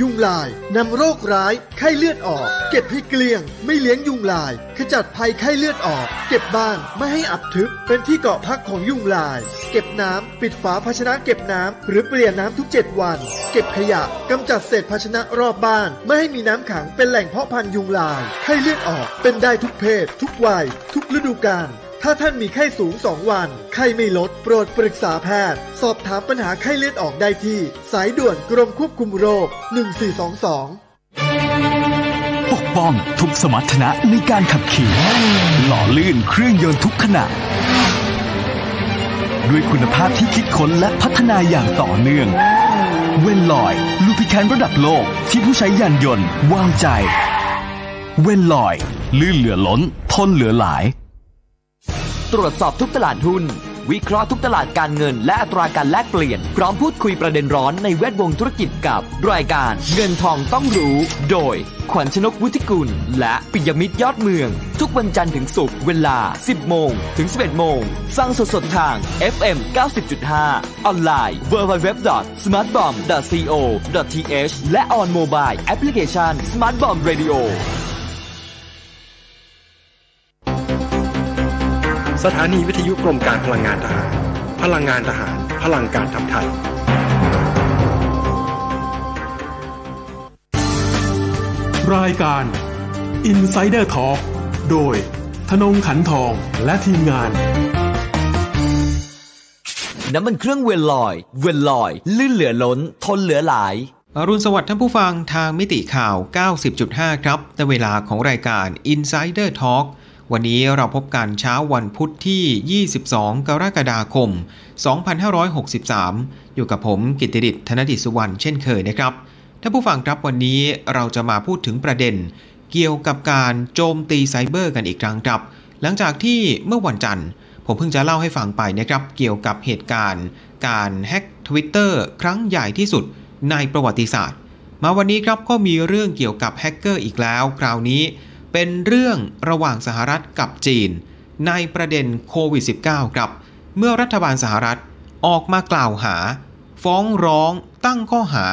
ยุงลายนำโรคร้ายไข้เลือดออก เก็บให้เกลี้ยง ไม่เลี้ยงยุงลาย ขจัดภัยไข้เลือดออก เก็บบ้านไม่ให้อับทึบเป็นที่เกาะพักของยุงลาย เก็บน้ำปิดฝาภาชนะเก็บน้ำหรือเปลี่ยนน้ำทุก 7 วัน เก็บขยะกำจัดเศษภาชนะรอบบ้าน ไม่ให้มีน้ำขังเป็นแหล่งเพาะพันธุ์ยุงลายไข้เลือดออกเป็นได้ทุกเพศ ทุกวัย ทุกฤดูกาล ถ้าท่านมีไข้สูง 2 วัน ไข้ไม่ลด โปรดปรึกษาแพทย์ สอบถามปัญหาไข้เลือดออกได้ที่ สายด่วนกรมควบคุมโรค 1422 ปกป้องทุกสมรรถนะในการขับขี่หล่อลื่นเครื่องยนต์ทุกขณะด้วยคุณภาพที่คิดค้นและพัฒนาอย่างต่อเนื่อง เวนลอยลูพิแคนระดับโลกที่ผู้ใช้ยานยนต์วางใจ เวนลอย ลื่นเหลือล้น ทนเหลือหลาย ตรวจสอบทุกตลาดหุ้น วิเคราะห์ทุกตลาดการเงิน และอัตราการแลกเปลี่ยน พร้อมพูดคุยประเด็นร้อนในแวดวงธุรกิจกับรายการเงินทองต้องรู้ โดย ขวัญชนกวุฒิกุล และปิยมิตรยอดเมือง ทุกวันจันทร์ถึงศุกร์เวลา 10 โมง ถึง 11 โมงฟังสดๆทาง FM 90.5 ออนไลน์ www.smartbomb.co.th และ on mobile application Smart Bomb Radio สถานีวิทยุกรมการพลังงานทหาร พลังงานทหาร พลังการทำไทย รายการ Insider Talk โดยธนงขันทองและทีมงาน น้ำมันเครื่องเวลลอย เวลลอย ลื่นเหลือล้น ทนเหลือหลายอรุณสวัสดิ์ท่านผู้ฟังทางมิติข่าว 90.5 ครับในเวลาของรายการ Insider Talk วันนี้เราพบกันเช้าวันพุธที่ 22 กรกฎาคม 2563 อยู่กับผมกิติดิษธนดิษสุวรรณเช่นเคยนะครับ ท่านผู้ฟังครับวันนี้เราจะมาพูดถึงประเด็น เกี่ยวกับการโจมตีไซเบอร์กันอีกครั้งครับ หลังจากที่เมื่อวันจันทร์ ผมเพิ่งจะเล่าให้ฟังไปนะครับ เกี่ยวกับเหตุการณ์ การแฮ็ก Twitter ครั้งใหญ่ที่สุดในประวัติศาสตร์ มาวันนี้ครับก็มีเรื่องเกี่ยวกับแฮกเกอร์อีกแล้ว คราวนี้ เป็นเรื่องระหว่างสหรัฐกับจีน ในประเด็นโควิด -19 ครับ เมื่อรัฐบาลสหรัฐออกมากล่าวหา ฟ้องร้องตั้งข้อหา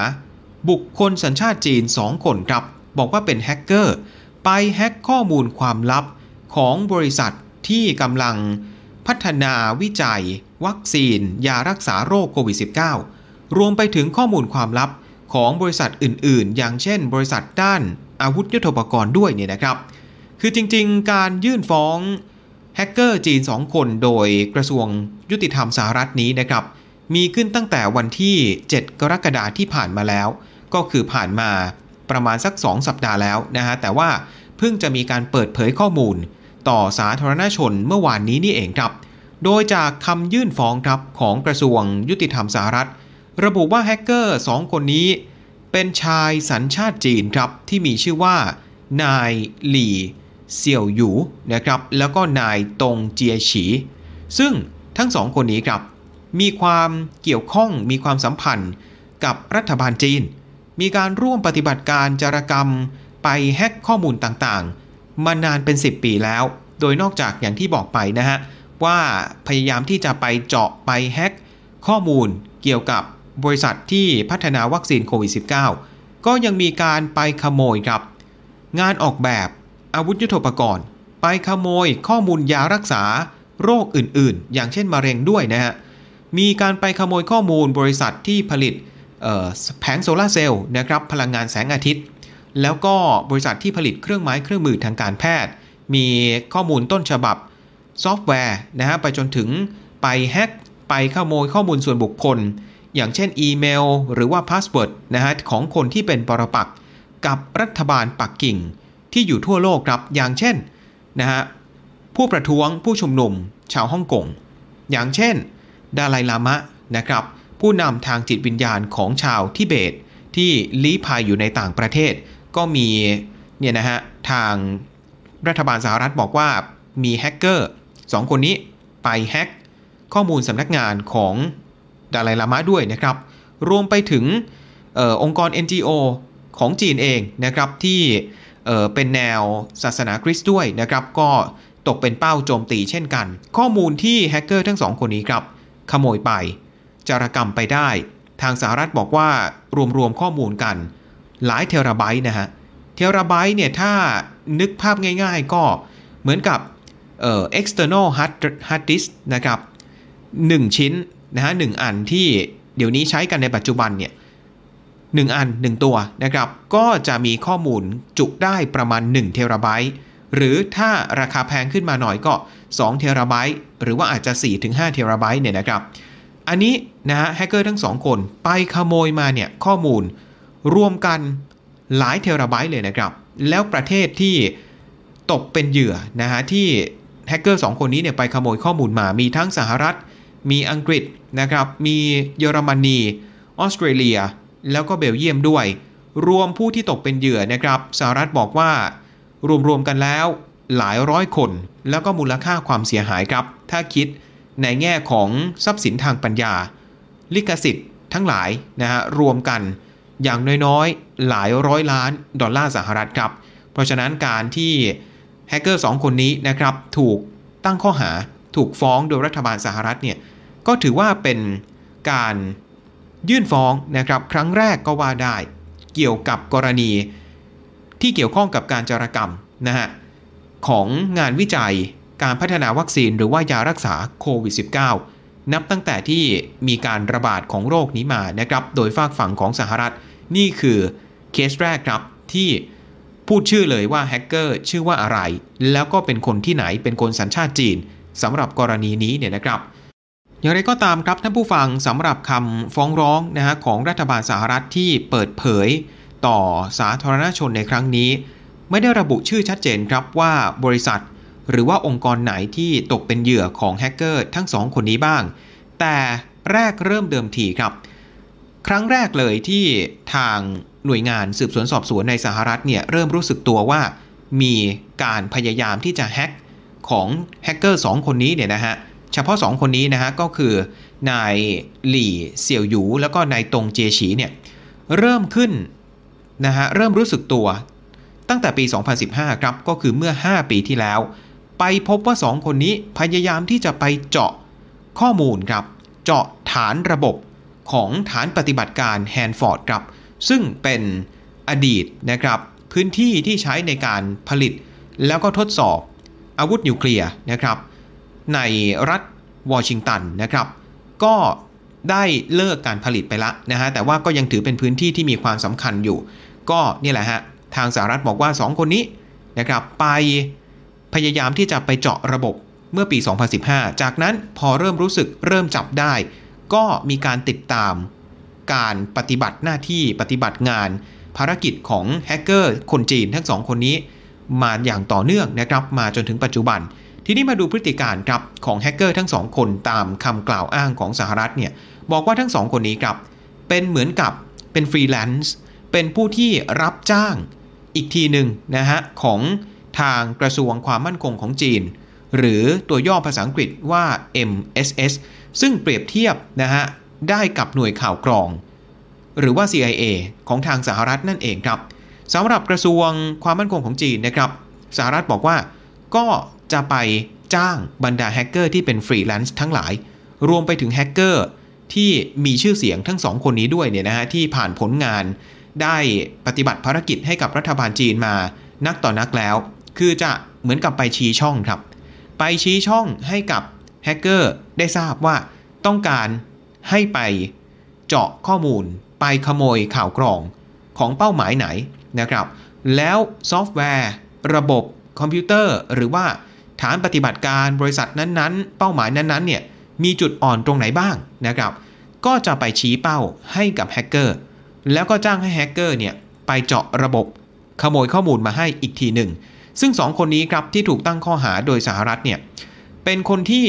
บุคคลสัญชาติจีน 2 คนครับ บอกว่าเป็นแฮกเกอร์ ไปแฮกข้อมูลความลับของบริษัทที่กำลังพัฒนาวิจัย วัคซีน ยารักษาโรคโควิด -19 รวมไปถึงข้อมูลความลับของบริษัทอื่น ๆ อย่างเช่น บริษัทด้าน อาวุธยุทโธปกรณ์ด้วยเนี่ยนะครับ คือจริงๆ การยื่นฟ้องแฮกเกอร์จีน 2 คนโดยกระทรวงยุติธรรมสหรัฐนี้นะครับ มีขึ้นตั้งแต่วันที่ 7 กรกฎาคมที่ผ่านมาแล้ว ก็คือผ่านมาประมาณสัก 2 สัปดาห์แล้วนะฮะแต่ว่าเพิ่งจะมีการเปิดเผยข้อมูล ต่อสาธารณชนเมื่อวานนี้นี่เองครับ โดยจากคำยื่นฟ้องครับของกระทรวงยุติธรรมสหรัฐ ระบุว่าแฮกเกอร์ 2 คนนี้ เป็นชายสัญชาติจีนครับที่มีชื่อว่า นายหลี่เสี่ยวหยูนะครับแล้วก็นายตงเจียฉี ซึ่งทั้งสองคนนี้ครับ มีความเกี่ยวข้องมีความสัมพันธ์กับรัฐบาลจีน มีการร่วมปฏิบัติการจารกรรมไปแฮกข้อมูลต่างๆ มานานเป็น 10 ปีแล้ว โดยนอกจากอย่างที่บอกไปนะฮะว่าพยายามที่จะไปเจาะไปแฮกข้อมูลเกี่ยวกับ บริษัทที่พัฒนาวัคซีนโควิด -19 ก็ยังมีการไปขโมยครับ งานออกแบบอาวุธยุทโธปกรณ์ ไปขโมยข้อมูลยารักษาโรคอื่นๆ อย่างเช่นมะเร็งด้วยนะฮะ มีการไปขโมยข้อมูลบริษัทที่ผลิตแผงโซลาเซลล์นะครับพลังงานแสงอาทิตย์ แล้วก็บริษัทที่ผลิตเครื่องไม้เครื่องมือทางการแพทย์ มีข้อมูลต้นฉบับซอฟต์แวร์นะฮะไปจนถึงไปแฮ็กไปขโมยข้อมูลส่วนบุคคล อย่างเช่นอีเมล หรือว่า password นะฮะของคนที่เป็นปรปักษ์กับรัฐบาลปักกิ่ง ที่อยู่ทั่วโลกครับอย่างเช่นนะฮะผู้ประท้วงผู้ชุมนุม ชาวฮ่องกงอย่างเช่น ดาไลลามะนะครับ ผู้นำทางจิตวิญญาณของชาวทิเบต ที่ลี้ภัยอยู่ในต่างประเทศ ก็มีเนี่ยนะฮะทางรัฐบาลสหรัฐบอกว่ามีแฮกเกอร์สองคนนี้ไปแฮกข้อมูลสำนักงานของ ดาไลลามะด้วยนะครับ รวมไปถึงออองค์กร NGO ของจีนเองนะครับที่เเป็นแนวศาสนาคริสต์ด้วยนะครับ ก็ตกเป็นเป้าโจมตีเช่นกัน ข้อมูลที่แฮกเกอร์ทั้งสองคนนี้ครับ ขโมยไป จารกรรมไปได้ ทางสหรัฐบอกว่ารวมๆข้อมูลกัน หลายเทราไบต์นะฮะ เทราไบต์เนี่ยถ้านึกภาพง่ายๆก็เหมือนกับเอ่อ external hard hard disk นะครับ 1 ชิ้น นะฮะหอันที่เดี๋ยวนี้ใช้กันในปัจจุบันเนี่ยหอัน1ตัวนะครับ ก็จะมีข้อมูลจุได้ประมาณ1เทราไบต์หรือถ้าราคาแพงขึ้นมาหน่อยก็2เทราไบต์หรือว่าอาจจะ 4-5เทราไบต์เนี่ยนะครับ อันนี้นะฮะแฮกเกอร์ทั้งสองคนไปขโมยมาเนี่ยข้อมูลรวมกันหลายเทราไบต์เลยนะครับ แล้วประเทศที่ตกเป็นเหยื่อนะฮะที่แฮกเกอร์สองคนนี้เนี่ยไปขโมยข้อมูลมามีทั้งสหรัฐ มีอังกฤษนะครับมีเยอรมนี ออสเตรเลีย แล้วก็เบลเยียมด้วย รวมผู้ที่ตกเป็นเหยื่อนะครับสหรัฐบอกว่ารวมๆกันแล้วหลายร้อยคน แล้วก็มูลค่าความเสียหายครับ ถ้าคิดในแง่ของทรัพย์สินทางปัญญา ลิขสิทธิ์ทั้งหลายนะฮะรวมกันอย่างน้อยๆ หลายร้อยล้านดอลลาร์สหรัฐครับ เพราะฉะนั้นการที่แฮกเกอร์ 2 คนนี้นะครับถูกตั้งข้อหาถูกฟ้องโดยรัฐบาลสหรัฐเนี่ย ก็ถือว่าเป็นการยื่นฟ้องนะครับ ครั้งแรกก็ว่าได้ เกี่ยวกับกรณีที่เกี่ยวข้องกับการจารกรรมนะฮะของงานวิจัยการพัฒนาวัคซีนหรือว่ายารักษาโควิด -19 นับตั้งแต่ที่มีการระบาดของโรคนี้มานะครับ โดยฝากฝั่งของสหรัฐ นี่คือเคสแรกครับที่พูดชื่อเลยว่าแฮกเกอร์ชื่อว่าอะไร แล้วก็เป็นคนที่ไหนเป็นคนสัญชาติจีนสำหรับกรณีนี้เนี่ยนะครับ อย่างไรก็ตามครับท่านผู้ฟังสำหรับคำฟ้องร้องนะฮะของรัฐบาลสหรัฐที่เปิดเผย ต่อสาธารณชนในครั้งนี้ ไม่ได้ระบุชื่อชัดเจนครับว่าบริษัท หรือว่าองค์กรไหนที่ตกเป็นเหยื่อของแฮกเกอร์ทั้งสองคนนี้บ้าง แต่แรกเริ่มเดิมทีครับ ครั้งแรกเลยที่ทางหน่วยงานสืบสวนสอบสวนในสหรัฐเนี่ยเริ่มรู้สึกตัวว่ามีการพยายามที่จะแฮ็กของแฮกเกอร์2คนนี้เนี่ยนะฮะ เฉพาะ 2 คนนี้นะฮะก็คือนายหลี่เสี่ยวหยู แล้วก็นายตงเจฉีเนี่ยเริ่มขึ้นนะฮะเริ่มรู้สึกตัว ตั้งแต่ปี 2015 ครับก็คือเมื่อ 5 ปีที่แล้ว ไปพบว่า 2 คนนี้พยายามที่จะไปเจาะข้อมูลครับ เจาะฐานระบบของฐานปฏิบัติการแฮนฟอร์ดครับ ซึ่งเป็นอดีตนะครับ พื้นที่ที่ใช้ในการผลิต แล้วก็ทดสอบอาวุธนิวเคลียร์นะครับ ในรัฐวอชิงตันนะครับ ก็ได้เลิกการผลิตไปละนะฮะแต่ว่าก็ยังถือเป็นพื้นที่ที่มีความสำคัญอยู่ ก็นี่แหละฮะทางสหรัฐบอกว่า 2 คนนี้นะครับไปพยายามที่จะไปเจาะระบบเมื่อปี 2015 จากนั้นพอเริ่มรู้สึกเริ่มจับได้ ก็มีการติดตามการปฏิบัติหน้าที่ปฏิบัติงาน ภารกิจของแฮกเกอร์คนจีนทั้งสองคนนี้ มาอย่างต่อเนื่องนะครับมาจนถึงปัจจุบัน ทีนี้มาดูพฤติการครับของแฮกเกอร์ทั้งสองคนตามคำกล่าวอ้างของสหรัฐเนี่ยบอกว่าทั้งสองคนนี้ครับเป็นเหมือนกับเป็นฟรีแลนซ์เป็นผู้ที่รับจ้างอีกทีหนึ่งนะฮะของทางกระทรวงความมั่นคงของจีน หรือตัวย่อภาษาอังกฤษว่า MSS ซึ่งเปรียบเทียบนะฮะได้กับหน่วยข่าวกรอง หรือว่า CIA ของทางสหรัฐนั่นเองครับสำหรับกระทรวงความมั่นคงของจีนนะครับสหรัฐบอกว่าก็ จะไปจ้างบรรดาแฮกเกอร์ที่เป็นฟรีแลนซ์ทั้งหลาย รวมไปถึงแฮกเกอร์ที่มีชื่อเสียงทั้งสองคนนี้ด้วยเนี่ยนะฮะที่ผ่านผลงาน ได้ปฏิบัติภารกิจให้กับรัฐบาลจีนมานักต่อนักแล้ว คือจะเหมือนกับไปชี้ช่องครับ ไปชี้ช่องให้กับแฮกเกอร์ได้ทราบว่าต้องการให้ไปเจาะข้อมูล ไปขโมยข่าวกรองของเป้าหมายไหนนะครับ แล้วซอฟต์แวร์ ระบบคอมพิวเตอร์ หรือว่า ฐานปฏิบัติการบริษัทนั้นๆ เป้าหมายนั้นๆเนี่ยมีจุดอ่อนตรงไหนบ้างนะครับ ก็จะไปชี้เป้าให้กับแฮกเกอร์แล้วก็จ้างให้แฮกเกอร์เนี่ยไปเจาะระบบขโมยข้อมูลมาให้อีกทีหนึ่ง ซึ่ง 2 คนนี้ครับที่ถูกตั้งข้อหาโดยสหรัฐเนี่ยเป็นคนที่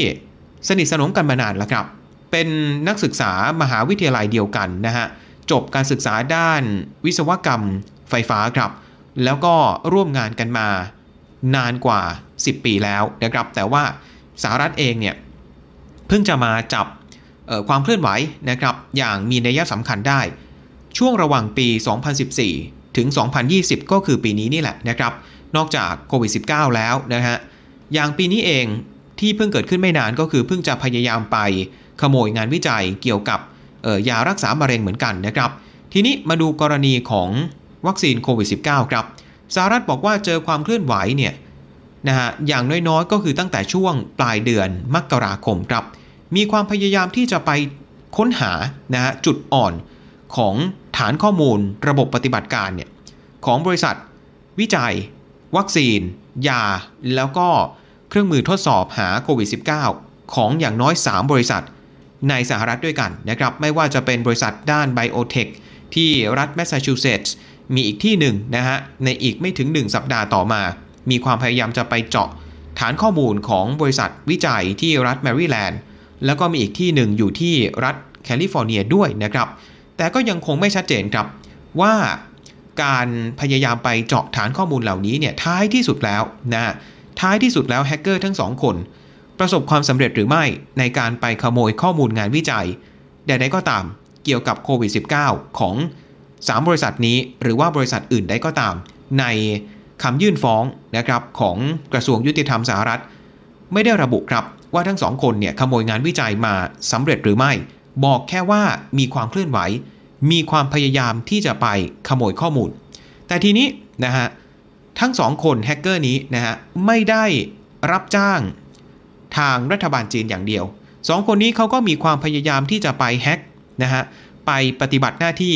สนิทสนมกันมานานแล้วครับ เป็นนักศึกษามหาวิทยาลัยเดียวกันนะฮะจบการศึกษาด้านวิศวกรรมไฟฟ้าครับ แล้วก็ร่วมงานกันมานานกว่า 10 ปีแล้วนะครับ แต่ว่าสหรัฐเองเนี่ยเพิ่งจะมาจับความเคลื่อนไหวนะครับอย่างมีนัยสำคัญได้ ช่วงระหว่างปี 2014 ถึง 2020 ก็คือปีนี้นี่แหละนะครับ นอกจากโควิด -19 แล้วนะฮะอย่างปีนี้เองที่เพิ่งเกิดขึ้นไม่นานก็คือเพิ่งจะพยายามไปขโมยงานวิจัยเกี่ยวกับยารักษามะเร็งเหมือนกันนะครับ ทีนี้มาดูกรณีของวัคซีนโควิด -19 ครับสหรัฐบอกว่าเจอความเคลื่อนไหวเนี่ย นะฮะอย่างน้อยๆ ก็คือตั้งแต่ช่วงปลายเดือนมกราคมครับ มีความพยายามที่จะไปค้นหานะฮะจุดอ่อนของฐานข้อมูลระบบปฏิบัติการเนี่ยของบริษัท วิจัย วัคซีน ยา แล้วก็เครื่องมือทดสอบหาโควิด -19 ของอย่างน้อย 3 บริษัท ในสหรัฐด้วยกันนะครับ ไม่ว่าจะเป็นบริษัทด้านไบโอเทคที่รัฐแมสซาชูเซตส์มีอีกที่หนึ่งนะฮะในอีกไม่ถึง 1 สัปดาห์ต่อมา มีความพยายามจะไปเจาะ ฐานข้อมูลของบริษัทวิจัยที่รัฐแมริแลนด์แล้วก็มีอีกที่หนึ่งอยู่ที่รัฐแคลิฟอร์เนียด้วยนะครับ แต่ก็ยังคงไม่ชัดเจนครับว่าการพยายามไปเจาะฐานข้อมูลเหล่านี้เนี่ยท้ายที่สุดแล้วนะท้ายที่สุดแล้วแฮกเกอร์ทั้งสองคน ประสบความสำเร็จหรือไม่ในการไปขโมยข้อมูลงานวิจัยใดๆก็ตามเกี่ยวกับโควิด -19 ของ 3 บริษัทนี้หรือว่าบริษัทอื่นใดก็ตาม ใน คำยื่นฟ้องนะครับของกระทรวงยุติธรรมสหรัฐ ไม่ได้ระบุครับว่าทั้งสองคนเนี่ยขโมยงานวิจัยมาสำเร็จหรือไม่ บอกแค่ว่ามีความเคลื่อนไหว มีความพยายามที่จะไปขโมยข้อมูล แต่ทีนี้นะฮะทั้งสองคนแฮกเกอร์นี้นะฮะไม่ได้รับจ้างทางรัฐบาลจีนอย่างเดียวสองคนนี้เขาก็มีความพยายามที่จะไปแฮกนะฮะไปปฏิบัติหน้าที่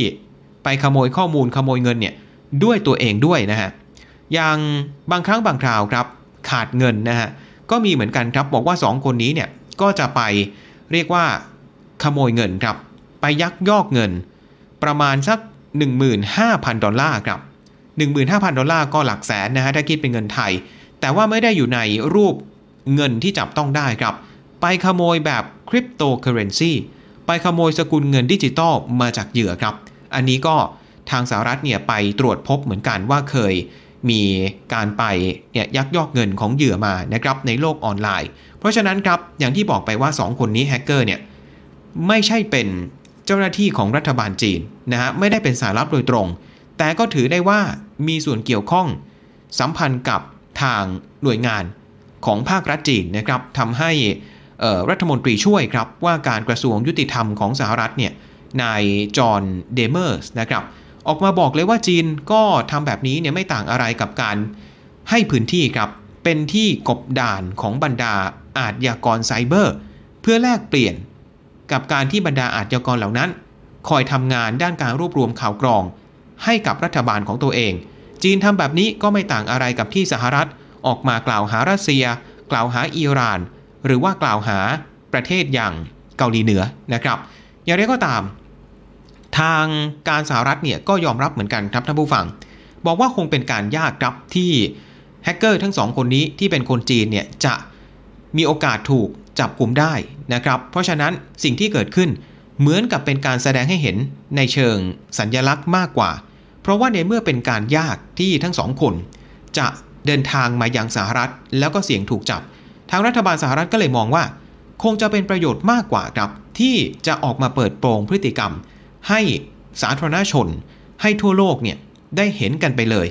ไปขโมยข้อมูลขโมยเงินเนี่ยด้วยตัวเองด้วยนะฮะ อย่างบางครั้งบางคราวครับขาดเงินนะฮะก็มีเหมือนกันครับบอกว่า 2 คนนี้เนี่ยก็จะไปเรียกว่าขโมยเงินครับ ไปยักยอกเงิน ประมาณสัก 15,000 ดอลลาร์ครับ 15,000 ดอลลาร์ก็หลักแสนนะฮะถ้าคิดเป็นเงินไทย แต่ว่าไม่ได้อยู่ในรูปเงินที่จับต้องได้ครับ ไปขโมยแบบคริปโตเคอเรนซีไปขโมยสกุลเงินดิจิตอลมาจากเหยื่อครับ อันนี้ก็ทางสหรัฐเนี่ยไปตรวจพบเหมือนกันว่าเคย มีการไปเนี่ยยักยอกเงินของเหยื่อมานะครับในโลกออนไลน์ เพราะฉะนั้นครับอย่างที่บอกไปว่า 2 คนนี้แฮกเกอร์เนี่ยไม่ใช่เป็นเจ้าหน้าที่ของรัฐบาลจีนนะฮะไม่ได้เป็นสายลับโดยตรง แต่ก็ถือได้ว่ามีส่วนเกี่ยวข้อง สัมพันธ์กับทางหน่วยงานของภาครัฐจีนนะครับทำให้รัฐมนตรีช่วยครับว่าการกระทรวงยุติธรรมของสหรัฐเนี่ยนายจอห์นเดเมอร์สนะครับ ออกมาบอกเลยว่าจีนก็ทำแบบนี้เนี่ยไม่ต่างอะไรกับการให้พื้นที่ครับ เป็นที่กบดานของบรรดาอาชญากรไซเบอร์ เพื่อแลกเปลี่ยน กับการที่บรรดาอาชญากรเหล่านั้น คอยทำงานด้านการรวบรวมข่าวกรอง ให้กับรัฐบาลของตัวเอง จีนทำแบบนี้ก็ไม่ต่างอะไรกับที่สหรัฐ ออกมากล่าวหารัสเซีย กล่าวหาอิหร่าน หรือว่ากล่าวหาประเทศอย่างเกาหลีเหนือนะครับ อย่างไรก็ตาม ทางการสหรัฐเนี่ยก็ยอมรับเหมือนกันครับท่านผู้ฟัง บอกว่าคงเป็นการยากครับที่แฮกเกอร์ทั้งสองคนนี้ที่เป็นคนจีนเนี่ยจะมีโอกาสถูกจับกลุ่มได้นะครับ เพราะฉะนั้นสิ่งที่เกิดขึ้นเหมือนกับเป็นการแสดงให้เห็นในเชิงสัญญลักษณ์มากกว่า เพราะว่าในเมื่อเป็นการยากที่ทั้งสองคน จะเดินทางมายังสหรัฐ แล้วก็เสี่ยงถูกจับ ทางรัฐบาลสหรัฐก็เลยมองว่า คงจะเป็นประโยชน์มากกว่าครับที่จะออกมาเปิดโปงพฤติกรรม ให้สาธารณชน ให้ทั่วโลกเนี่ยได้เห็นกันไปเลย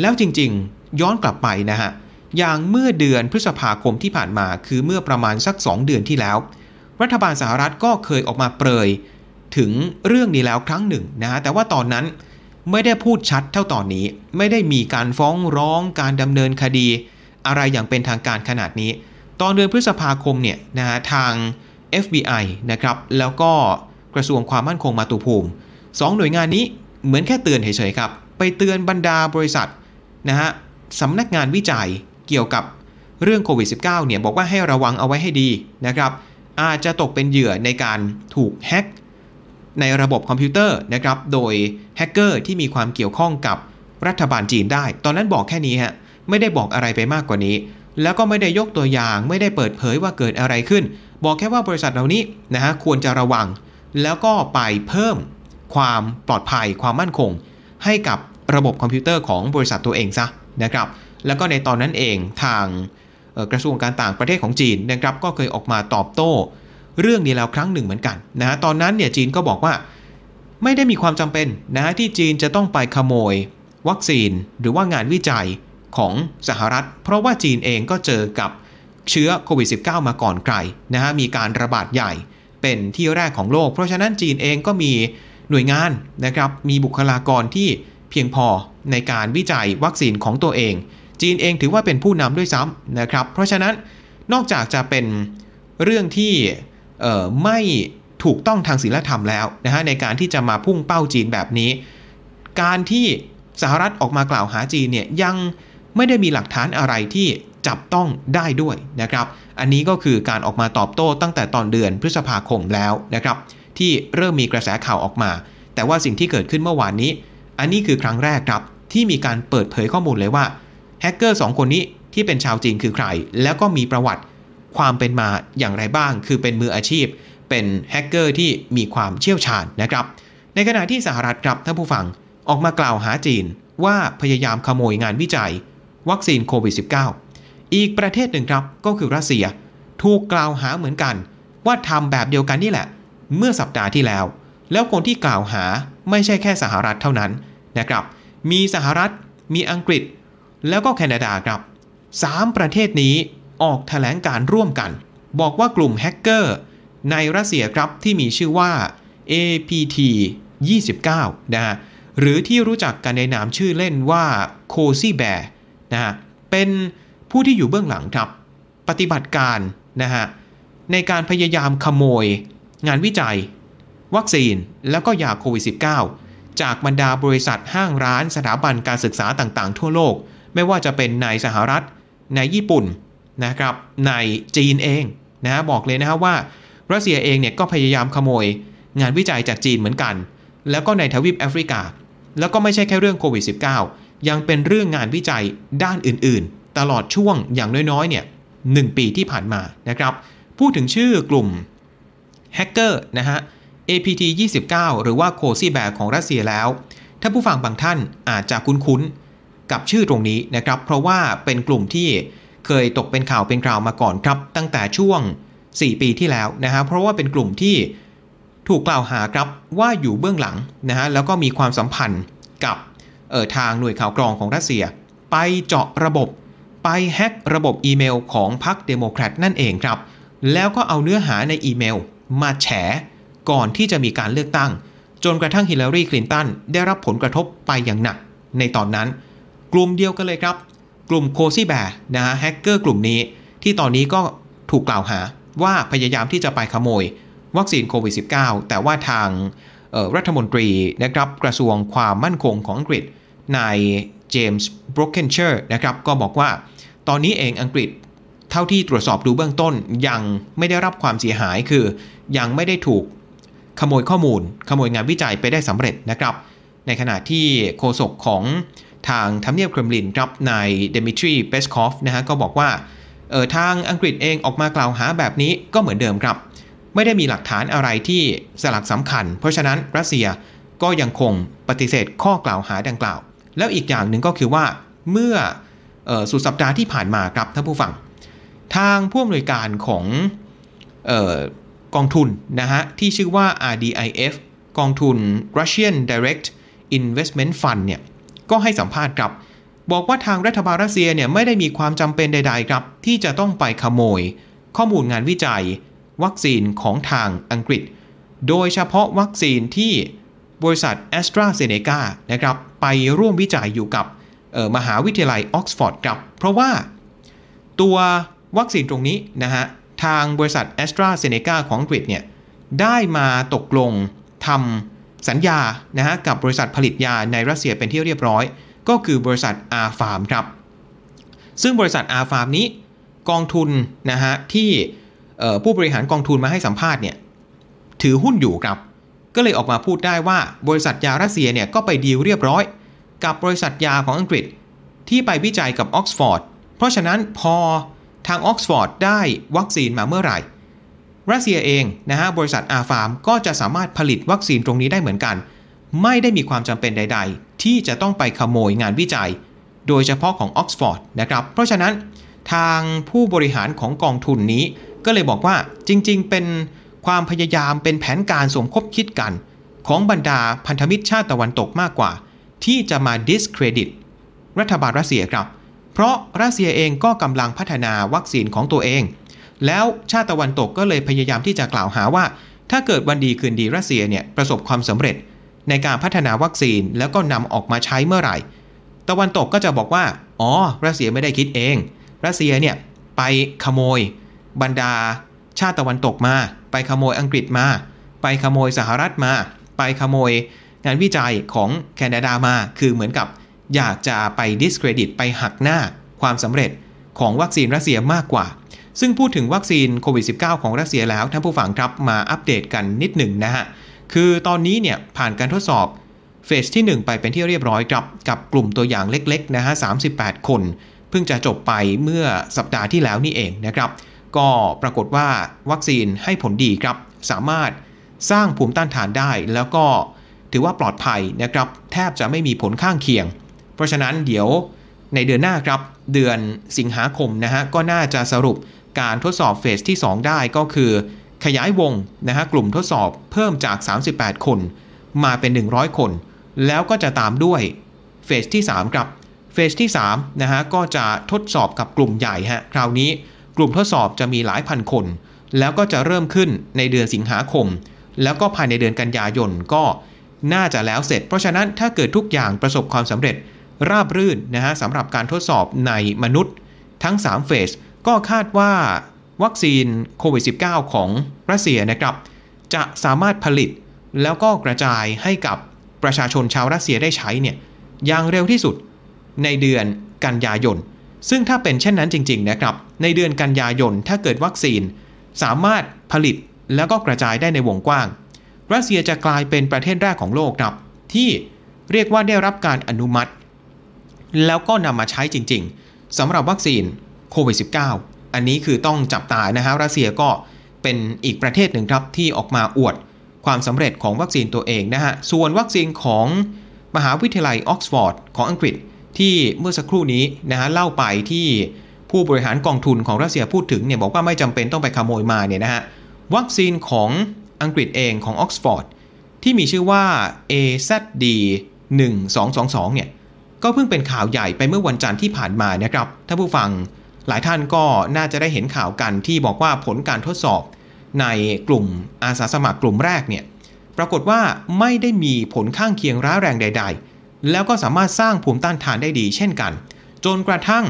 แล้วจริงๆย้อนกลับไปนะฮะอย่างเมื่อเดือนพฤษภาคมที่ผ่านมา คือเมื่อประมาณสัก 2 เดือนที่แล้ว รัฐบาลสหรัฐก็เคยออกมาเปรย ถึงเรื่องนี้แล้วครั้งหนึ่งนะฮะแต่ว่าตอนนั้นไม่ได้พูดชัดเท่าตอนนี้ ไม่ได้มีการฟ้องร้องการดำเนินคดี อะไรอย่างเป็นทางการขนาดนี้ ตอนเดือนพฤษภาคมเนี่ยนะฮะทาง FBI นะครับแล้วก็ กระทรวงความมั่นคงมาตุภูมิสองหน่วยงานนี้เหมือนแค่เตือนเฉยๆครับ ไปเตือนบรรดาบริษัทนะฮะสำนักงานวิจัยเกี่ยวกับเรื่องโควิด -19 เนี่ยบอกว่าให้ระวังเอาไว้ให้ดีนะครับ อาจจะตกเป็นเหยื่อในการถูกแฮ็กในระบบคอมพิวเตอร์นะครับ โดยแฮกเกอร์ที่มีความเกี่ยวข้องกับรัฐบาลจีนได้ ตอนนั้นบอกแค่นี้ฮะ ไม่ได้บอกอะไรไปมากกว่านี้ แล้วก็ไม่ได้ยกตัวอย่าง ไม่ได้เปิดเผยว่าเกิดอะไรขึ้น บอกแค่ว่าบริษัทเหล่านี้นะฮะควรจะระวัง แล้วก็ไปเพิ่มความปลอดภัยความมั่นคง ให้กับระบบคอมพิวเตอร์ของบริษัทตัวเองซะนะครับ แล้วก็ในตอนนั้นเองทางกระทรวงการต่างประเทศของจีนนะครับก็เคยออกมาตอบโต้ เรื่องนี้แล้วครั้งหนึ่งเหมือนกันนะฮะตอนนั้นเนี่ยจีนก็บอกว่าไม่ได้มีความจำเป็นนะฮะที่จีนจะต้องไปขโมย วัคซีนหรือว่างานวิจัยของสหรัฐ เพราะว่าจีนเองก็เจอกับเชื้อโควิด -19 มาก่อนใครนะฮะมีการระบาดใหญ่ เป็นที่แรกของโลก เพราะฉะนั้นจีนเองก็มีหน่วยงานนะครับมีบุคลากรที่เพียงพอในการวิจัยวัคซีนของตัวเอง จีนเองถือว่าเป็นผู้นำด้วยซ้ำนะครับ เพราะฉะนั้นนอกจากจะเป็นเรื่องที่ไม่ถูกต้องทางศีลธรรมแล้วนะฮะในการที่จะมาพุ่งเป้าจีนแบบนี้ การที่สหรัฐออกมากล่าวหาจีนเนี่ยยังไม่ได้มีหลักฐานอะไรที่ จับต้องได้ด้วยนะครับ อันนี้ก็คือการออกมาตอบโต้ตั้งแต่ตอนเดือนพฤษภาคมแล้วนะครับ ที่เริ่มมีกระแสข่าวออกมา แต่ว่าสิ่งที่เกิดขึ้นเมื่อวานนี้ อันนี้คือครั้งแรกครับ ที่มีการเปิดเผยข้อมูลเลยว่าแฮกเกอร์สองคนนี้ที่เป็นชาวจีนคือใคร แล้วก็มีประวัติความเป็นมาอย่างไรบ้าง คือเป็นมืออาชีพ เป็นแฮกเกอร์ที่มีความเชี่ยวชาญนะครับ ในขณะที่สหรัฐครับท่านผู้ฟังออกมากล่าวหาจีนว่าพยายามขโมยงานวิจัย วัคซีนโควิด -19 อีกประเทศหนึ่งครับก็คือรัสเซีย ถูกกล่าวหาเหมือนกัน ว่าทำแบบเดียวกันนี่แหละ เมื่อสัปดาห์ที่แล้ว แล้วคนที่กล่าวหาไม่ใช่แค่สหรัฐเท่านั้นนะครับ มีสหรัฐ มีอังกฤษ แล้วก็แคนาดาครับ3ประเทศนี้ออกแถลงการร่วมกัน บอกว่ากลุ่มแฮกเกอร์ในรัสเซียครับที่มีชื่อว่า APT 29 นะฮะหรือที่รู้จักกันในนามชื่อเล่นว่าโคซี่แบร์นะฮะเป็น ผู้ที่อยู่เบื้องหลังครับ ปฏิบัติการนะฮะในการพยายามขโมย งานวิจัย วัคซีนแล้วก็ยาโควิด -19 จากบรรดาบริษัทห้างร้านสถาบันการศึกษาต่างๆ ทั่วโลก ไม่ว่าจะเป็นในสหรัฐ ในญี่ปุ่นนะครับในจีนเองนะบอกเลยนะฮะว่ารัสเซียเองเนี่ยก็พยายามขโมย งานวิจัยจากจีนเหมือนกัน แล้วก็ในทวีปแอฟริกา แล้วก็ไม่ใช่แค่เรื่องโควิด -19 ยังเป็นเรื่องงานวิจัยด้านอื่นๆ ตลอดช่วงอย่างน้อยๆเนี่ยหปีที่ผ่านมานะครับ พูดถึงชื่อกลุ่มแฮกเกอร์นะฮะ APT 29 หรือว่า Cozy Bear ของรัสเซียแล้ว ถ้าผู้ฟังบางท่านอาจจะคุ้นๆ กับชื่อตรงนี้นะครับ เพราะว่าเป็นกลุ่มที่เคยตกเป็นข่าวเป็นคราวมาก่อนครับ ตั้งแต่ช่วง 4 ปีที่แล้วนะฮะ เพราะว่าเป็นกลุ่มที่ถูกกล่าวหาครับว่าอยู่เบื้องหลังนะฮะ แล้วก็มีความสัมพันธ์กับเออทางหน่วยข่าวกรองของรัสเซีย ไปเจาะระบบ ไปแฮ็กระบบอีเมลของพรรคเดโมแครตนั่นเองครับ แล้วก็เอาเนื้อหาในอีเมล มาแฉ ก่อนที่จะมีการเลือกตั้ง จนกระทั่งฮิลลารีคลินตันได้รับผลกระทบไปอย่างหนัก ในตอนนั้น กลุ่มเดียวกันเลยครับ กลุ่ม Cozy Bear นะฮะแฮกเกอร์กลุ่มนี้ ที่ตอนนี้ก็ถูกกล่าวหาว่าพยายามที่จะไปขโมย วัคซีนโควิด -19 แต่ว่าทางรัฐมนตรีนะครับกระทรวงความมั่นคงของอังกฤษนายเจมส์บรอกเกนเชอร์นะครับก็บอกว่า ตอนนี้เองอังกฤษเท่าที่ตรวจสอบดูเบื้องต้นยังไม่ได้รับความเสียหายคือ ยังไม่ได้ถูกขโมยข้อมูล ขโมยงานวิจัยไปได้สำเร็จนะครับ ในขณะที่โฆษกของทางทำเนียบเครมลินครับนายเดมิทรีเปสคอฟนะฮะก็บอกว่าเออทางอังกฤษเองออกมากล่าวหาแบบนี้ก็เหมือนเดิมครับ ไม่ได้มีหลักฐานอะไรที่สลักสำคัญ เพราะฉะนั้นรัสเซียก็ยังคงปฏิเสธข้อกล่าวหาดังกล่าว แล้วอีกอย่างหนึ่งก็คือว่าเมื่อออ สุดสัปดาห์ที่ผ่านมาครับท่านผู้ฟัง ทางผู้อำนวยการของออกองทุนนะฮะที่ชื่อว่า RDIF กองทุน Russian Direct Investment Fund เนี่ยก็ให้สัมภาษณ์ครับ บอกว่าทางรัฐบาลรัสเซียเนี่ยไม่ได้มีความจำเป็นใด ๆ ครับ ที่จะต้องไปขโมย ข้อมูลงานวิจัย วัคซีนของทางอังกฤษ โดยเฉพาะวัคซีนที่บริษัท a s t r a z เซ e c a นะครับไปร่วมวิจัยอยู่กับ มหาวิทยาลัยออกซฟอร์ดครับ เพราะว่าตัววัคซีนตรงนี้นะฮะทางบริษัท a s t r a z เซ e c a ของอังกฤษเนี่ยได้มาตกลงทำสัญญานะฮะกับบริษัทผลิตยาในรัสเซียเป็นที่เรียบร้อย ก็คือบริษัท R Farm ครับ ซึ่งบริษัท R Farm นี้กองทุนนะฮะที่ผู้บริหารกองทุนมาให้สัมภาษณ์เนี่ยถือหุ้นอยู่ครับ ก็เลยออกมาพูดได้ว่าบริษัทยารัสเซียเนี่ยก็ไปดีลเรียบร้อย กับบริษัทยาของอังกฤษ ที่ไปวิจัยกับออกซฟอร์ดเพราะฉะนั้นพอทางออกซฟอร์ดได้วัคซีนมาเมื่อไหร่รัสเซียเองนะฮะบริษัท R-Pharm ก็จะสามารถผลิตวัคซีนตรงนี้ได้เหมือนกัน ไม่ได้มีความจำเป็นใด ๆ ที่จะต้องไปขโมยงานวิจัย โดยเฉพาะของออกซฟอร์ดนะครับเพราะฉะนั้นทางผู้บริหารของกองทุนนี้ ก็เลยบอกว่าจริงๆ เป็นความพยายามเป็นแผนการสมคบคิดกัน ของบรรดาพันธมิตรชาติตะวันตกมากกว่า ที่จะมา discredit รัฐบาลรัสเซียครับ เพราะรัสเซียเองก็กำลังพัฒนาวัคซีนของตัวเอง แล้วชาติตะวันตกก็เลยพยายามที่จะกล่าวหาว่า ถ้าเกิดวันดีคืนดีรัสเซียเนี่ยประสบความสำเร็จ ในการพัฒนาวัคซีนแล้วก็นำออกมาใช้เมื่อไหร่ ตะวันตกก็จะบอกว่า อ๋อ รัสเซียไม่ได้คิดเอง รัสเซียเนี่ยไปขโมย บรรดา ชาติตะวันตกมา ไปขโมยอังกฤษมา ไปขโมยสหรัฐมา ไปขโมย งานวิจัยของแคนาดามา คือเหมือนกับอยากจะไป discredit ไปหักหน้าความสำเร็จของวัคซีนรัสเซียมากกว่า ซึ่งพูดถึงวัคซีนโควิด -19 ของรัสเซียแล้วท่านผู้ฟังครับมาอัปเดตกันนิดหนึ่งนะฮะ คือตอนนี้เนี่ยผ่านการทดสอบเฟสที่ 1 ไปเป็นที่เรียบร้อยครับกับกลุ่มตัวอย่างเล็กๆนะฮะ 38 คน เพิ่งจะจบไปเมื่อสัปดาห์ที่แล้วนี่เองนะครับ ก็ปรากฏว่าวัคซีนให้ผลดีครับ สามารถสร้างภูมิต้านทานได้แล้วก็ ถือว่าปลอดภัยนะครับแทบจะไม่มีผลข้างเคียง เพราะฉะนั้นเดี๋ยวในเดือนหน้าครับ เดือนสิงหาคมนะฮะก็น่าจะสรุปการทดสอบเฟสที่ 2 ได้ก็คือ ขยายวงนะฮะกลุ่มทดสอบเพิ่มจาก 38 คน มาเป็น 100 คน แล้วก็จะตามด้วยเฟสที่ 3 ครับเฟสที่3นะฮะก็จะทดสอบกับกลุ่มใหญ่ฮะคราวนี้กลุ่มทดสอบจะมีหลายพันคน แล้วก็จะเริ่มขึ้นในเดือนสิงหาคม แล้วก็ภายในเดือนกันยายนก็ น่าจะแล้วเสร็จ เพราะฉะนั้นถ้าเกิดทุกอย่างประสบความสำเร็จราบรื่นนะฮะสำหรับการทดสอบในมนุษย์ทั้ง3เฟสก็คาดว่าวัคซีนโควิด -19 ของรัสเซียนะครับ จะสามารถผลิตแล้วก็กระจายให้กับประชาชนชาวรัสเซียได้ใช้เนี่ยอย่างเร็วที่สุดในเดือนกันยายน ซึ่งถ้าเป็นเช่นนั้นจริง ๆ นะครับ ในเดือนกันยายนถ้าเกิดวัคซีน สามารถผลิตแล้วก็กระจายได้ในวงกว้าง รัสเซียจะกลายเป็นประเทศแรกของโลกครับ ที่เรียกว่าได้รับการอนุมัติ แล้วก็นำมาใช้จริง ๆสำหรับวัคซีนโควิด -19 อันนี้คือต้องจับตานะฮะรัสเซียก็เป็นอีกประเทศหนึ่งครับที่ออกมาอวดความสำเร็จของวัคซีนตัวเองนะฮะ ส่วนวัคซีนของมหาวิทยาลัยออกซฟอร์ดของอังกฤษที่เมื่อสักครู่นี้นะฮะเล่าไปที่ผู้บริหารกองทุนของรัสเซียพูดถึงเนี่ยบอกว่าไม่จำเป็นต้องไปขโมยมาเนี่ยนะฮะวัคซีนของ อังกฤษเองของออกซฟอร์ดที่มีชื่อว่า AZD 1222เนี่ยก็เพิ่งเป็นข่าวใหญ่ไปเมื่อวันจันทร์ที่ผ่านมานะครับถ้าผู้ฟังหลายท่านก็น่าจะได้เห็นข่าวกันที่บอกว่าผลการทดสอบ ในกลุ่มอาสาสมัครกลุ่มแรกเนี่ยปรากฏว่าไม่ได้มีผลข้างเคียงร้ายแรงใด ๆ แล้วก็สามารถสร้างภูมิต้านทานได้ดีเช่นกัน จนกระทั่ง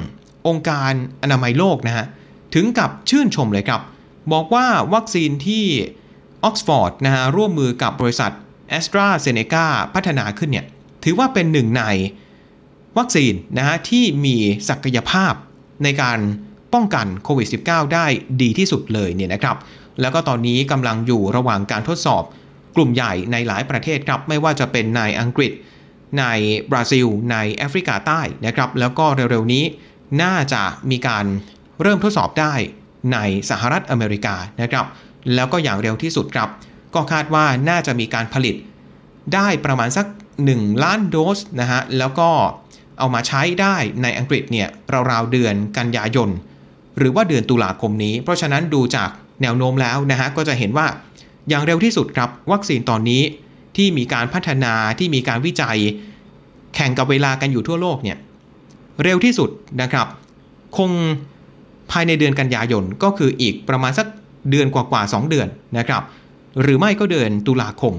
องค์การอนามัยโลกนะฮะถึงกับชื่นชมเลยครับ บอกว่าวัคซีนที่ ออกซฟอร์ดนะฮะร่วมมือกับบริษัท a s t r a z เซ e c a พัฒนาขึ้นเนี่ยถือว่าเป็นหนึ่งในวัคซีนนะฮะที่มีศักยภาพในการป้องกันโควิด -19 ได้ดีที่สุดเลยเนี่ยนะครับ แล้วก็ตอนนี้กำลังอยู่ระหว่างการทดสอบกลุ่มใหญ่ในหลายประเทศครับ ไม่ว่าจะเป็นในอังกฤษ ในบราซิล ในแอฟริกาใต้นะครับ แล้วก็เร็วๆนี้น่าจะมีการเริ่มทดสอบได้ในสหรัฐอเมริกานะครับ แล้วก็อย่างเร็วที่สุดครับ ก็คาดว่าน่าจะมีการผลิต ได้ประมาณสัก 1 ล้านโดสนะฮะแล้วก็เอามาใช้ได้ในอังกฤษเนี่ยราวๆเดือนกันยายน หรือว่าเดือนตุลาคมนี้ เพราะฉะนั้นดูจากแนวโน้มแล้วนะฮะก็จะเห็นว่าอย่างเร็วที่สุดครับวัคซีนตอนนี้ที่มีการพัฒนาที่มีการวิจัย แข่งกับเวลากันอยู่ทั่วโลกเนี่ยเร็วที่สุดนะครับ คงภายในเดือนกันยายนก็คืออีกประมาณสัก เดือนกว่าๆ2เดือนนะครับ หรือไม่ก็เดือนตุลาคม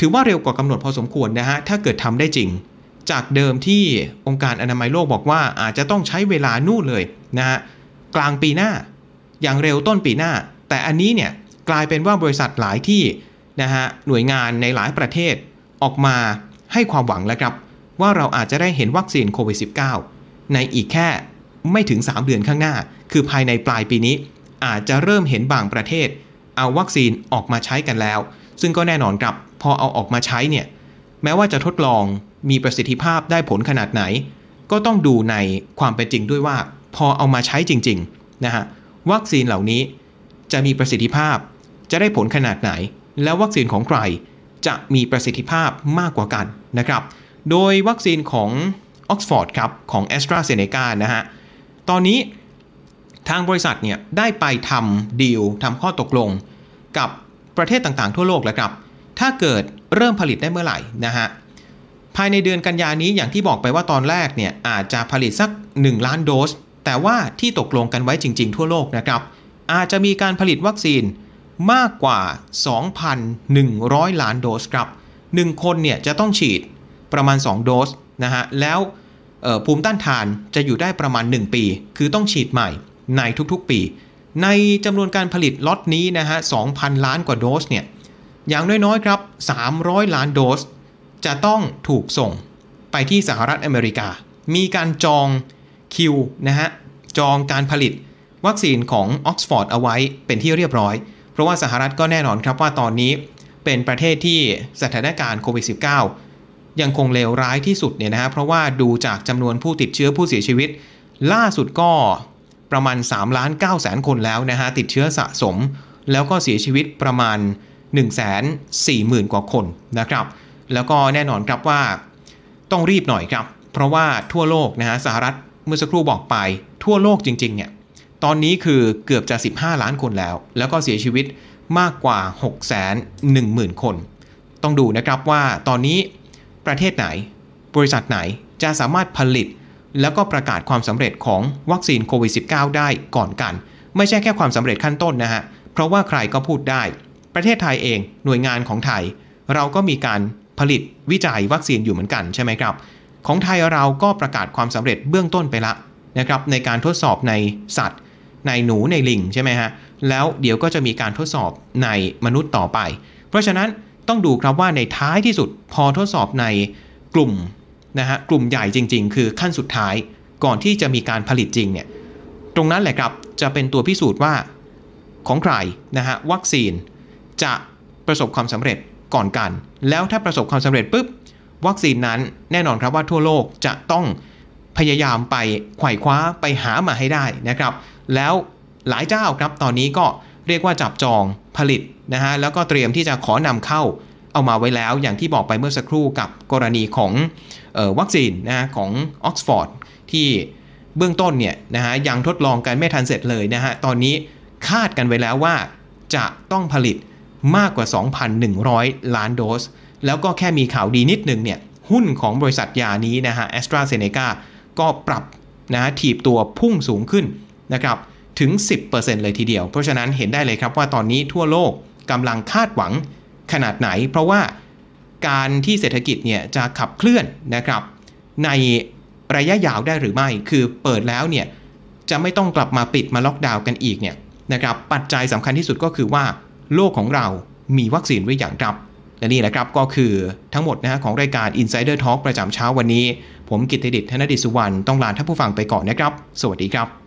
ถือว่าเร็วกว่ากำหนดพอสมควรนะฮะถ้าเกิดทำได้จริง จากเดิมที่องค์การอนามัยโลกบอกว่าอาจจะต้องใช้เวลานู่นเลยนะฮะกลางปีหน้า อย่างเร็วต้นปีหน้า แต่อันนี้เนี่ยกลายเป็นว่าบริษัทหลายที่นะฮะหน่วยงานในหลายประเทศออกมาให้ความหวังแล้วครับว่าเราอาจจะได้เห็นวัคซีนโควิด -19 ในอีกแค่ไม่ถึง 3 เดือนข้างหน้า คือภายในปลายปีนี้ อาจจะเริ่มเห็นบางประเทศ เอาวัคซีนออกมาใช้กันแล้ว ซึ่งก็แน่นอนครับพอเอาออกมาใช้เนี่ยแม้ว่าจะทดลองมีประสิทธิภาพได้ผลขนาดไหน ก็ต้องดูในความเป็นจริงด้วยว่า พอเอามาใช้จริงๆนะฮะวัคซีนเหล่านี้จะมีประสิทธิภาพจะได้ผลขนาดไหน แล้ววัคซีนของใครจะมีประสิทธิภาพมากกว่ากันนะครับ โดยวัคซีนของออกซฟอร์ดครับของ a s t r a z เซ e c a นะฮะ ตอนนี้ ทางบริษัทเนี่ยได้ไปทำดีลทำข้อตกลง กับประเทศต่างๆ ทั่วโลกแล้วครับ ถ้าเกิดเริ่มผลิตได้เมื่อไหร่นะฮะภายในเดือนกันยานี้อย่างที่บอกไปว่าตอนแรกเนี่ยอาจจะผลิตสัก 1 ล้านโดส แต่ว่าที่ตกลงกันไว้จริง ๆ ทั่วโลกนะครับ อาจจะมีการผลิตวัคซีนมากกว่า 2,100 ล้านโดสครับ 1 คนเนี่ยจะต้องฉีดประมาณ 2 โดสนะฮะแล้วภูมิต้านทานจะอยู่ได้ประมาณ 1 ปี คือต้องฉีดใหม่ ในทุกๆปี ในจำนวนการผลิตล็อตนี้นะฮะ 2,000 ล้านกว่าโดสเนี่ย อย่างน้อยๆครับ 300 ล้านโดส จะต้องถูกส่งไปที่สหรัฐอเมริกา มีการจองคิวนะฮะ จองการผลิตวัคซีนของออกซฟอร์ดเอาไว้เป็นที่เรียบร้อย เพราะว่าสหรัฐก็แน่นอนครับว่าตอนนี้เป็นประเทศที่สถานการณ์โควิด -19 ยังคงเลวร้ายที่สุดเนี่ยนะฮะ เพราะว่าดูจากจำนวนผู้ติดเชื้อผู้เสียชีวิต ล่าสุดก็ ประมาณ3ล้าน9แสนคนแล้วนะฮะติดเชื้อสะสม แล้วก็เสียชีวิตประมาณ 1 4 0 0 0 0 กว่าคนนะครับ แล้วก็แน่นอนครับว่าต้องรีบหน่อยครับ เพราะว่าทั่วโลกนะฮะสหรัฐเมื่อสักครู่บอกไป ทั่วโลกจริงๆเนี่ยตอนนี้คือเกือบจะ 15 ล้านคนแล้ว แล้วก็เสียชีวิตมากกว่า 6 1 0 0 0 0 คน ต้องดูนะครับว่าตอนนี้ประเทศไหน บริษัทไหนจะสามารถผลิต แล้วก็ประกาศความสำเร็จของวัคซีนโควิด -19 ได้ก่อนกัน ไม่ใช่แค่ความสำเร็จขั้นต้นนะฮะ เพราะว่าใครก็พูดได้ ประเทศไทยเองหน่วยงานของไทย เราก็มีการผลิตวิจัยวัคซีนอยู่เหมือนกันใช่ไหมครับ ของไทยเราก็ประกาศความสำเร็จเบื้องต้นไปละนะครับในการทดสอบในสัตว์ ในหนูในลิงใช่ไหมฮะแล้วเดี๋ยวก็จะมีการทดสอบในมนุษย์ต่อไป เพราะฉะนั้นต้องดูครับว่าในท้ายที่สุดพอทดสอบในกลุ่ม นะฮะกลุ่มใหญ่จริง ๆ คือขั้นสุดท้ายก่อนที่จะมีการผลิตจริงเนี่ยตรงนั้นแหละครับจะเป็นตัวพิสูจน์ว่าของใครนะฮะวัคซีนจะประสบความสำเร็จก่อนกัน แล้วถ้าประสบความสำเร็จปุ๊บวัคซีนนั้นแน่นอนครับว่าทั่วโลกจะต้องพยายามไปไขว่คว้าไปหามาให้ได้นะครับ แล้วหลายเจ้าครับตอนนี้ก็เรียกว่าจับจองผลิตนะฮะแล้วก็เตรียมที่จะขอนำเข้า เอามาไว้แล้วอย่างที่บอกไปเมื่อสักครู่กับกรณีของออวัคซีนนะของออกซฟอร์ดที่เบื้องต้นเนี่ยนะฮะยังทดลองกันไม่ทันเสร็จเลยนะฮะตอนนี้คาดกันไว้แล้วว่าจะต้องผลิตมากกว่า 2,100 ล้านโดส แล้วก็แค่มีข่าวดีนิดนึงเนี่ยหุ้นของบริษัทยานี้นะฮะแอสตราเซเนกาก็ปรับนะถีบตัวพุ่งสูงขึ้นนะครับถึง 10%เลยทีเดียว เพราะฉะนั้นเห็นได้เลยครับว่าตอนนี้ทั่วโลกกำลังคาดหวัง ขนาดไหน เพราะว่าการที่เศรษฐกิจเนี่ยจะขับเคลื่อนนะครับในระยะยาวได้หรือไม่ คือเปิดแล้วเนี่ยจะไม่ต้องกลับมาปิดมาล็อกดาวน์กันอีกเนี่ยนะครับปัจจัยสำคัญที่สุดก็คือว่าโลกของเรามีวัคซีนไว้อย่างครับและนี่แหละครับก็คือทั้งหมดนะของรายการ Insider Talk ประจำเช้าวันนี้ ผมกิตติดิษฐ์ธนดิษสุวรรณต้องลาท่านผู้ฟังไปก่อนนะครับ สวัสดีครับ